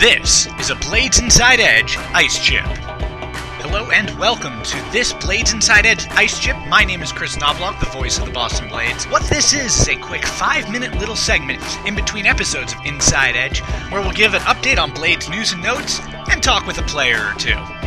This is a Blades Inside Edge Ice Chip. Hello and welcome to this Blades Inside Edge Ice Chip. My name is Chris Knobloch, the voice of the Boston Blades. What this is is a quick five minute little segment in between episodes of Inside Edge where we'll give an update on Blades news and notes and talk with a player or two.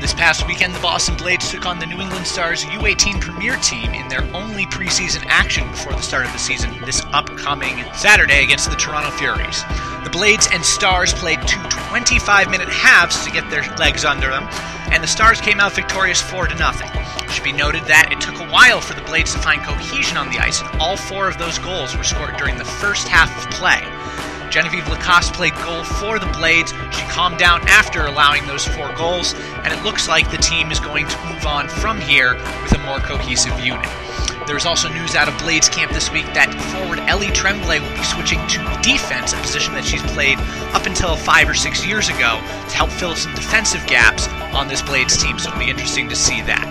This past weekend, the Boston Blades took on the New England Stars U18 Premier Team in their only preseason action before the start of the season this upcoming Saturday against the Toronto Furies. The Blades and Stars played two 25 minute halves to get their legs under them, and the Stars came out victorious 4 to nothing. It should be noted that it took a while for the Blades to find cohesion on the ice, and all four of those goals were scored during the first half of play. Genevieve Lacoste played goal for the Blades. She calmed down after allowing those four goals, and it looks like the team is going to move on from here with a more cohesive unit. There's also news out of Blades camp this week that forward Ellie Tremblay will be switching to defense, a position that she's played up until five or six years ago, to help fill some defensive gaps on this Blades team, so it'll be interesting to see that.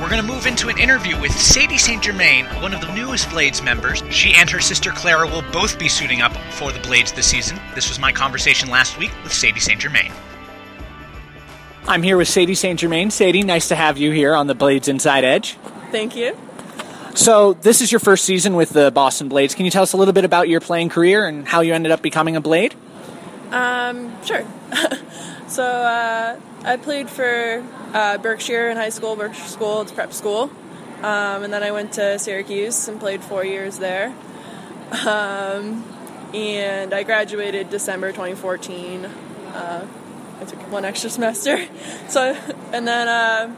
We're going to move into an interview with Sadie St. Germain, one of the newest Blades members. She and her sister Clara will both be suiting up for the Blades this season. This was my conversation last week with Sadie St. Germain. I'm here with Sadie St. Germain. Sadie, nice to have you here on the Blades Inside Edge. Thank you. So, this is your first season with the Boston Blades. Can you tell us a little bit about your playing career and how you ended up becoming a Blade? Um, sure. so, uh, I played for uh, Berkshire in high school. Berkshire School, it's prep school. Um, and then I went to Syracuse and played four years there. Um, and I graduated December 2014. Uh, I took one extra semester. So, and then uh,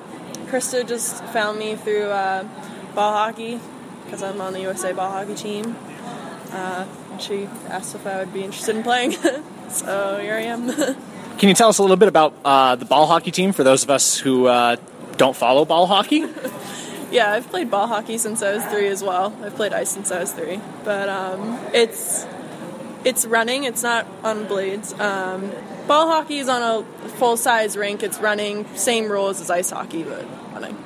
Krista just found me through uh, ball hockey because I'm on the USA ball hockey team. Uh, she asked if I would be interested in playing, so here I am. Can you tell us a little bit about uh, the ball hockey team for those of us who uh, don't follow ball hockey? yeah, I've played ball hockey since I was three as well. I've played ice since I was three, but um, it's it's running. It's not on blades. Um, ball hockey is on a full size rink. It's running, same rules as ice hockey, but running.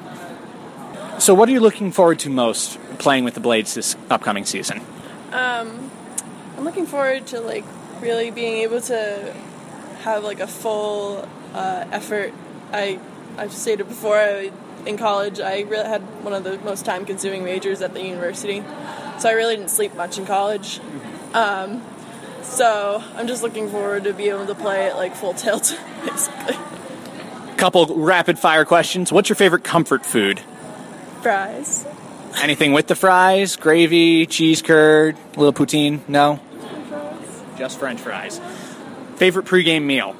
So, what are you looking forward to most playing with the Blades this upcoming season? Um, I'm looking forward to like really being able to have like a full uh, effort. I I've stated before I, in college I really had one of the most time consuming majors at the university, so I really didn't sleep much in college. Um, so I'm just looking forward to be able to play it like full tilt, basically. Couple rapid fire questions. What's your favorite comfort food? Fries. Anything with the fries? Gravy, cheese curd, a little poutine? No? French Just French fries. Favorite pregame meal?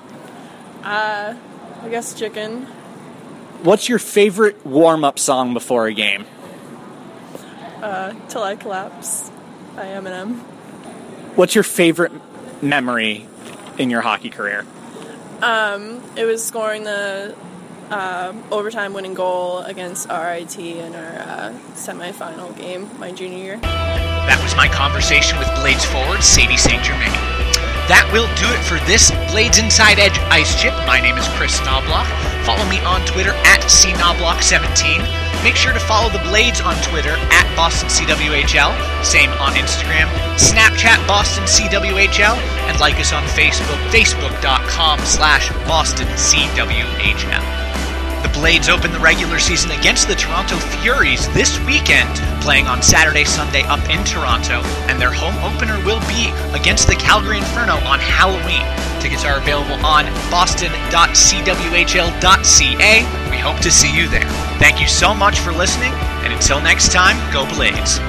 Uh, I guess chicken. What's your favorite warm up song before a game? Uh, Till I Collapse by Eminem. What's your favorite memory in your hockey career? Um, it was scoring the uh, overtime winning goal against RIT in our uh, semifinal game my junior year. That was my conversation with Blades forward Sadie St. Germain. That will do it for this Blades Inside Edge Ice Chip. My name is Chris Knobloch. Follow me on Twitter at CKnobloch17. Make sure to follow the Blades on Twitter at BostonCWHL. Same on Instagram, Snapchat BostonCWHL, and like us on Facebook, Facebook.com slash BostonCWHL. The Blades open the regular season against the Toronto Furies this weekend, playing on Saturday, Sunday up in Toronto, and their home opener will be against the Calgary Inferno on Halloween. Tickets are available on boston.cwhl.ca. We hope to see you there. Thank you so much for listening, and until next time, go Blades.